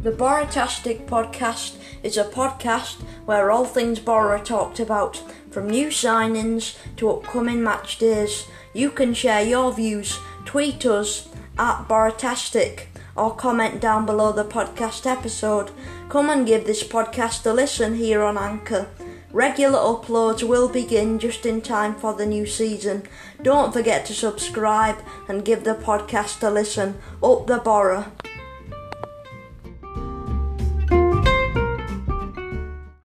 The Borotastic Podcast is a podcast where all things Boro are talked about, from new signings to upcoming match days. You can share your views, tweet us at Borotastic, or comment down below the podcast episode. Come and give this podcast a listen here on Anchor. Regular uploads will begin just in time for the new season. Don't forget to subscribe and give the podcast a listen. Up the Boro.